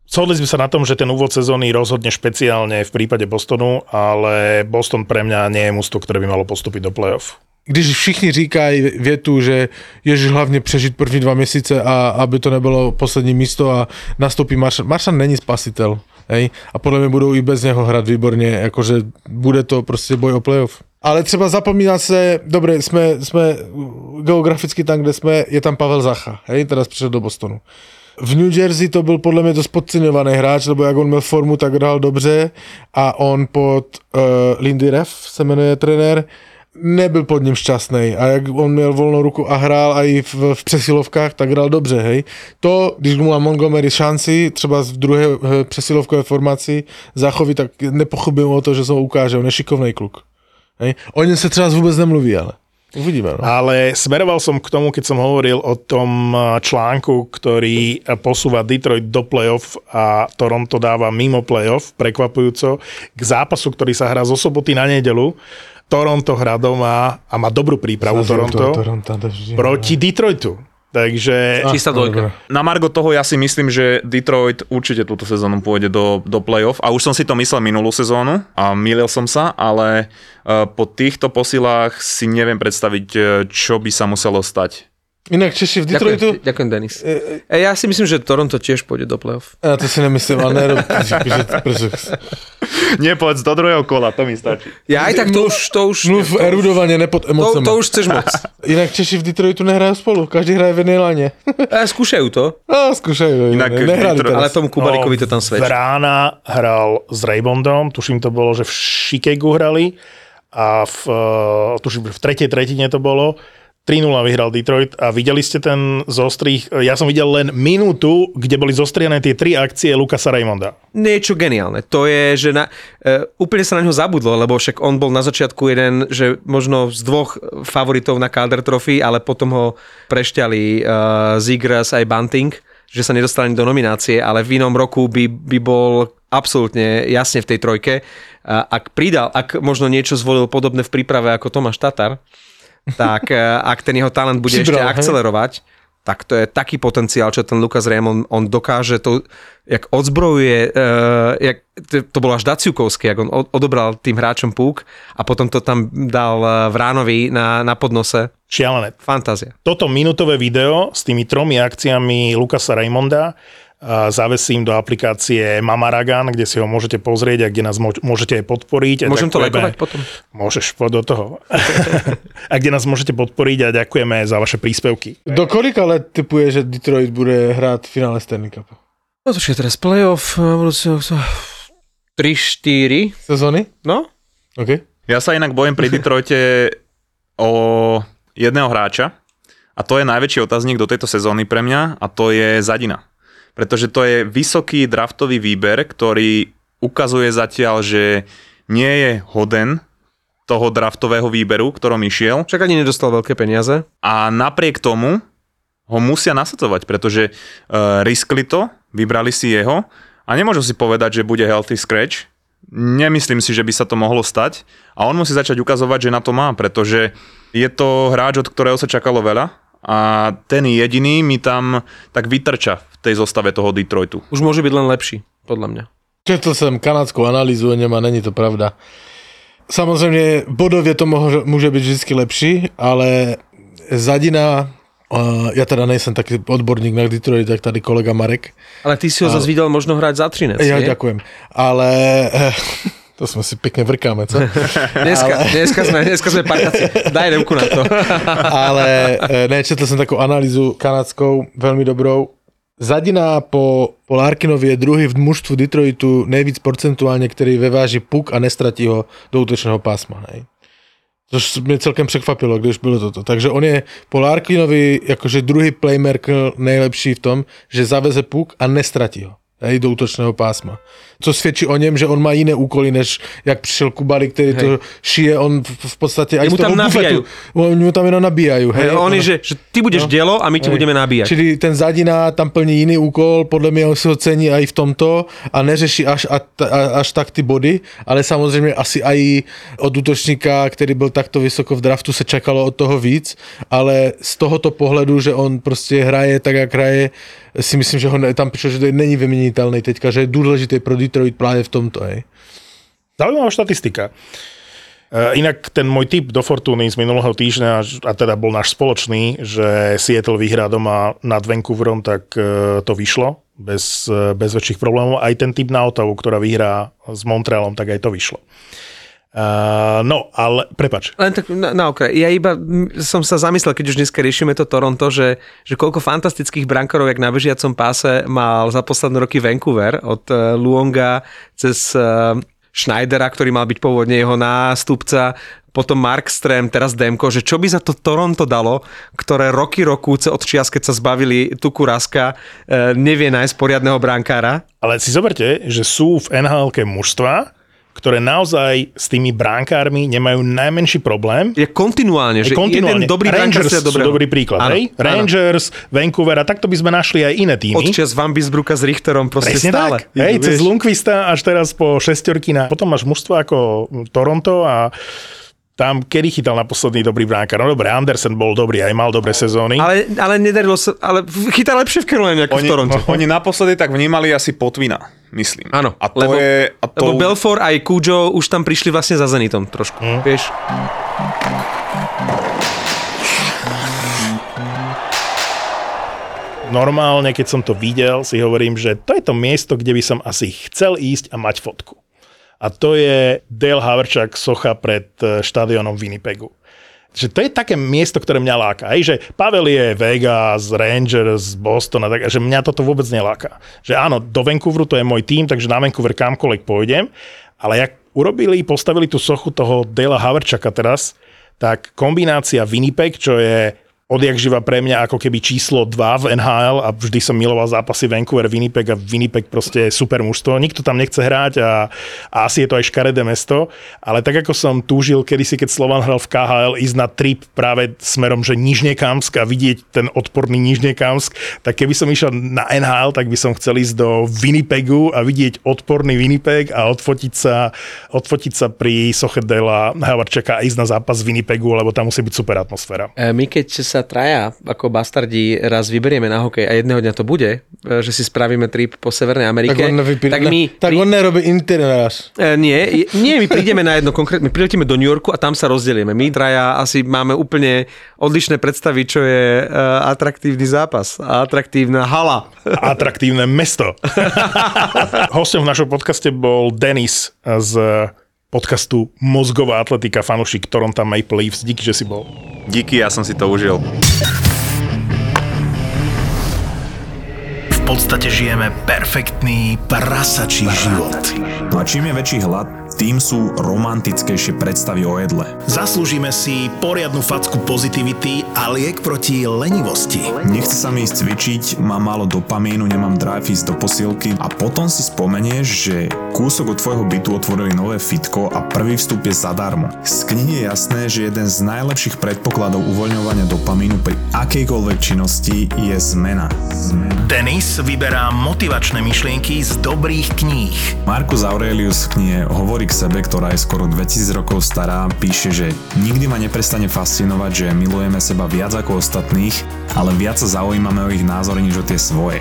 Shodli sme sa na tom, že ten úvod sezóny rozhodne špeciálne v prípade Bostonu, ale Boston pre mňa nie je mústvo, ktoré by malo postúpiť do playoff. Když všichni říkají větu, že ježiš hlavně přežít první dva měsíce a aby to nebylo poslední místo a nastoupí Maršan. Maršan není spasitel, hej? A podle mě budou i bez něho hrát výborně, jakože bude to prostě boj o playoff. Ale třeba zapomíná se, dobré, jsme, jsme geograficky tam, kde jsme, je tam Pavel Zacha, hej, teraz přišel do Bostonu. V New Jersey to byl podle mě dost podceňovaný hráč, lebo jak on měl formu, tak hrál dobře a on pod uh, Lindy Ref se jmenuje trenér, nebyl pod ním šťastný a jak on měl volnou ruku a hrál i v, v přesilovkách, tak hrál dobře, hej. To, když mu má Montgomery šanci, třeba v druhé eh, přesilovkové formaci zachoví, tak nepochybím o to, že ho ukáže, on je šikovný kluk. Hej. O něm se třeba vůbec nemluví, ale uvidíme. No. Ale smeroval som k tomu, keď som hovoril o tom eh, článku, ktorý eh, posúva Detroit do playoff a Toronto dáva mimo playoff, prekvapujúco, k zápasu, ktorý sa hrá zo soboty na nedelu. Toronto hrá doma a má dobrú prípravu Toronto Toronto, Toronto, proti Detroitu. Takže Čistá dvojka. Na Margo toho ja si myslím, že Detroit určite túto sezónu pôjde do, do playoff a už som si to myslel minulú sezónu a mýlil som sa, ale uh, po týchto posilách si neviem predstaviť, eh, čo by sa muselo stať. Inak Češi v Detroitu... Ďakujem, ďakujem Denis. E, ja si myslím, že Toronto tiež pôjde do playoff. Ja to si nemyslím, ale nerob... [LAUGHS] Nepovedz do druhého kola, to mi stačí. Ja aj tak to už... To už, mluv erudovane, nepod to, emocema. to už chceš moc. [LAUGHS] Inak Češi v Detroitu nehrajú spolu, každý hraje v jednej lane. A skúšajú to, A skúšajú, Inak Detroit- teraz. ale tomu Kubalikovi to tam svedčí. Vrána hral s Raybondom, tuším to bolo, že v Chicagu hrali a v, eh, tuším, v tretej tretine to bolo. 3-0 vyhral Detroit a videli ste ten zostrých, ja som videl len minútu, kde boli zostriané tie tri akcie Lukasa Raymonda. niečo geniálne. To je, že na, uh, úplne sa na ňo zabudlo, lebo však on bol na začiatku jeden, že možno z dvoch favoritov na Calder Trophy, ale potom ho prešťali uh, Zigras aj Bunting, že sa nedostali do nominácie, ale v inom roku by, by bol absolútne jasne v tej trojke. Ak pridal, ak možno niečo zvolil podobné v príprave ako Tomáš Tatar, tak uh, ak ten jeho talent bude Přibral, ešte hej? akcelerovať, tak to je taký potenciál, čo ten Lukas Raymond, on dokáže to, jak odzbrojuje, uh, jak, to, bolo až Daciukovské, jak on od- odobral tým hráčom púk a potom to tam dal uh, Vránovi na, na podnose. Šialené. Fantázia. Toto minútové video s tými tromi akciami Lukasa Raymonda zavesím do aplikácie Mamaragan, kde si ho môžete pozrieť a kde nás môž- môžete aj podporiť. A Môžem to ďakujeme- lajkovať potom? Môžeš, poď do toho. [LAUGHS] a kde nás môžete podporiť a ďakujeme za vaše príspevky. Do kolika let typuje, že Detroit bude hrát v finále Stanley Cup? No to je teraz playoff, uh, budúci rok sa- 3-4, Sezóny? no? OK. Ja sa inak bojím pri Detroite o jedného hráča a to je najväčší otáznik do tejto sezóny pre mňa a to je Zadina. Pretože to je vysoký draftový výber, ktorý ukazuje zatiaľ, že nie je hoden toho draftového výberu, ktorom išiel Však ani nedostal veľké peniaze. a napriek tomu ho musia nasadzovať, pretože uh, riskli to, vybrali si jeho a nemôžu si povedať, že bude healthy scratch. Nemyslím si, že by sa to mohlo stať a on musí začať ukazovať, že na to má, pretože je to hráč, od ktorého sa čakalo veľa a ten jediný mi tam tak vytrča tej zostave toho Detroitu. Už môže byť len lepší, podľa mňa. Četl jsem kanadskou analýzu o něm a není to pravda. Samozřejmě bodově to moho, může být vždycky lepší, ale Zadina, uh, já teda nejsem taky odborník na Detroit, tak tady kolega Marek. Ale ty si ho zase videl možno hrať za 13, Já nie? ďakujem. Ale eh, [LAUGHS] to jsme si pěkně vrkáme, co? [LAUGHS] Dneska, dneska, sme, dneska sme partáci. Daj ruku na to. [LAUGHS] Ale eh, ne, četl jsem takovou analýzu kanadskou, velmi dobrou. Zadina po, po Larkinovi je druhý v mužstvu Detroitu nejvíc procentuálně, který veváží puk a nestratí ho do útočného pásma. Hej. Což mě celkem překvapilo, když bylo toto. Takže on je po Larkinovi jakože druhý playmaker nejlepší v tom, že zaveze puk a nestratí ho hej, do útočného pásma. Co svědčí o něm, že on má jiné úkoly, než jak přišel Kubali, který to šije, on v, v podstatě... aj toho tam nabíjajú. Oni mu tam jenom nabíjajú. Hej, Hej, on je, že, že ty budeš No. dielo a my ti Hej. budeme nabíjať. Čili ten Zadina tam plní jiný úkol, podle mě on si ho cení i v tomto a neřeší až, a, a, až tak ty body, ale samozřejmě asi i od útočníka, který byl takto vysoko v draftu, se čekalo od toho víc, ale z tohoto pohledu, že on prostě hraje tak, jak hraje, si myslím, že ho tam píše, že není vyměnitelný teďka, že je důležitý pro Detroit právě v tomto. Hej. Zaujímavá štatistika. E, Inak ten môj tip do Fortuny z minulého týždňa, a teda bol náš spoločný, že Seattle vyhrá doma nad Vancouverom, tak e, to vyšlo bez, e, bez väčších problémov. Aj ten tip na Ottawu, ktorá vyhrá s Montrealom, tak aj to vyšlo. Uh, no, ale, prepač, Len tak na, na okraj. Ja iba som sa zamyslel, keď už dneska riešime to Toronto, že, že koľko fantastických brankorov, jak na bežiacom páse mal za posledné roky Vancouver, od uh, Luonga cez uh, Schneidera, ktorý mal byť pôvodne jeho nástupca, potom Markström, teraz Demko, že čo by za to Toronto dalo, ktoré roky rokúce od čias, keď sa zbavili Tuku Raska, nevie nájsť poriadneho brankára. ale si zoberte, že sú v nhl mužstva, ktoré naozaj s tými bránkármi nemajú najmenší problém. Je kontinuálne, že kontinuálne. jeden dobrý Rangers sú dobrého. dobrý príklad, Áno, hej? áno. Rangers, Vancouver a takto by sme našli aj iné týmy. Odčas Van Bisbruka s Richterom proste Presne stále. tak. Hej, cez. Lundqvista až teraz po šestorky na... Potom máš mužstvo ako Toronto a tam kedy chytal na posledný dobrý bránkar? No dobre, Andersen bol dobrý, aj mal dobré sezóny. Ale, ale nedarilo sa, ale chytal lepšie v Caroline ako v Oni, Toronte. [LAUGHS] oni naposledy tak vnímali asi Potvina, myslím. Áno, A to lebo, je... A to... lebo Belfort aj Kujo už tam prišli vlastne za Zenitom trošku, Hm. vieš. Normálne, keď som to videl, si hovorím, že to je to miesto, kde by som asi chcel ísť a mať fotku. A to je Dale Haverchak socha pred eh, štadionom Winnipegu. Že to je také miesto, ktoré mňa láka. Hej, že Pavel je Vegas, Rangers, Boston a tak, že mňa toto vôbec neláka. Že áno, do Vancouveru to je môj tým, takže na Vancouver kamkoľvek pôjdem, ale jak urobili, postavili tú sochu toho Dale Haverchaka teraz, tak kombinácia Winnipeg, čo je odjak živa pre mňa ako keby číslo 2 v NHL a vždy som miloval zápasy Vancouver, Winnipeg a Winnipeg proste je super mužstvo. Nikto tam nechce hrať a, a asi je to aj škaredé mesto, ale tak ako som túžil kedysi, keď Slovan hral v KHL, ísť na trip práve smerom, že Nižnekamsk a vidieť ten odporný Nižnekamsk, tak keby som išiel na NHL, tak by som chcel ísť do Winnipegu a vidieť odporný Winnipeg a odfotiť sa, odfotiť sa pri Sochedela Havarčaka a ísť na zápas Winnipegu, lebo tam musí byť super atmosféra. E, My keď sa traja ako bastardi raz vyberieme na hokej a jedného dňa to bude, e, že si spravíme trip po Severnej Tak Amerike, on, nevypí, tak my... tak on nerobí itinerář. E, nie, nie, my prídeme na jedno konkrétne, my priletíme do New Yorku a tam sa rozdelíme. My traja asi máme úplne odlišné predstavy, čo je uh, atraktívny zápas a atraktívna hala. [LAUGHS] atraktívne mesto. [LAUGHS] Hostom v našom podcaste bol Denis z podcastu Mozgová atletika, fanušik Toronto Maple Leafs. Díky, že si bol. Díky, ja som si to užil. V podstate žijeme perfektný prasačí život. No a čím je väčší hlad, tým sú romantickejšie predstavy o jedle. Zaslúžime si poriadnu facku pozitivity a liek proti lenivosti. Nechce sa mi ísť cvičiť, mám málo dopamínu, nemám drive ísť do posilky a potom si spomenieš, že kúsok od tvojho bytu otvorili nové fitko a prvý vstup je zadarmo. Z knihy je jasné, že jeden z najlepších predpokladov uvoľňovania dopamínu pri akejkoľvek činnosti je zmena. Denis vyberá motivačné myšlienky z dobrých kníh. Marcus Aurelius v knihe Hovorí k sebe, ktorá je skoro 2000 rokov stará, píše, že nikdy ma neprestane fascinovať, že milujeme seba viac ako ostatných, ale viac sa zaujímame o ich názory než o tie svoje.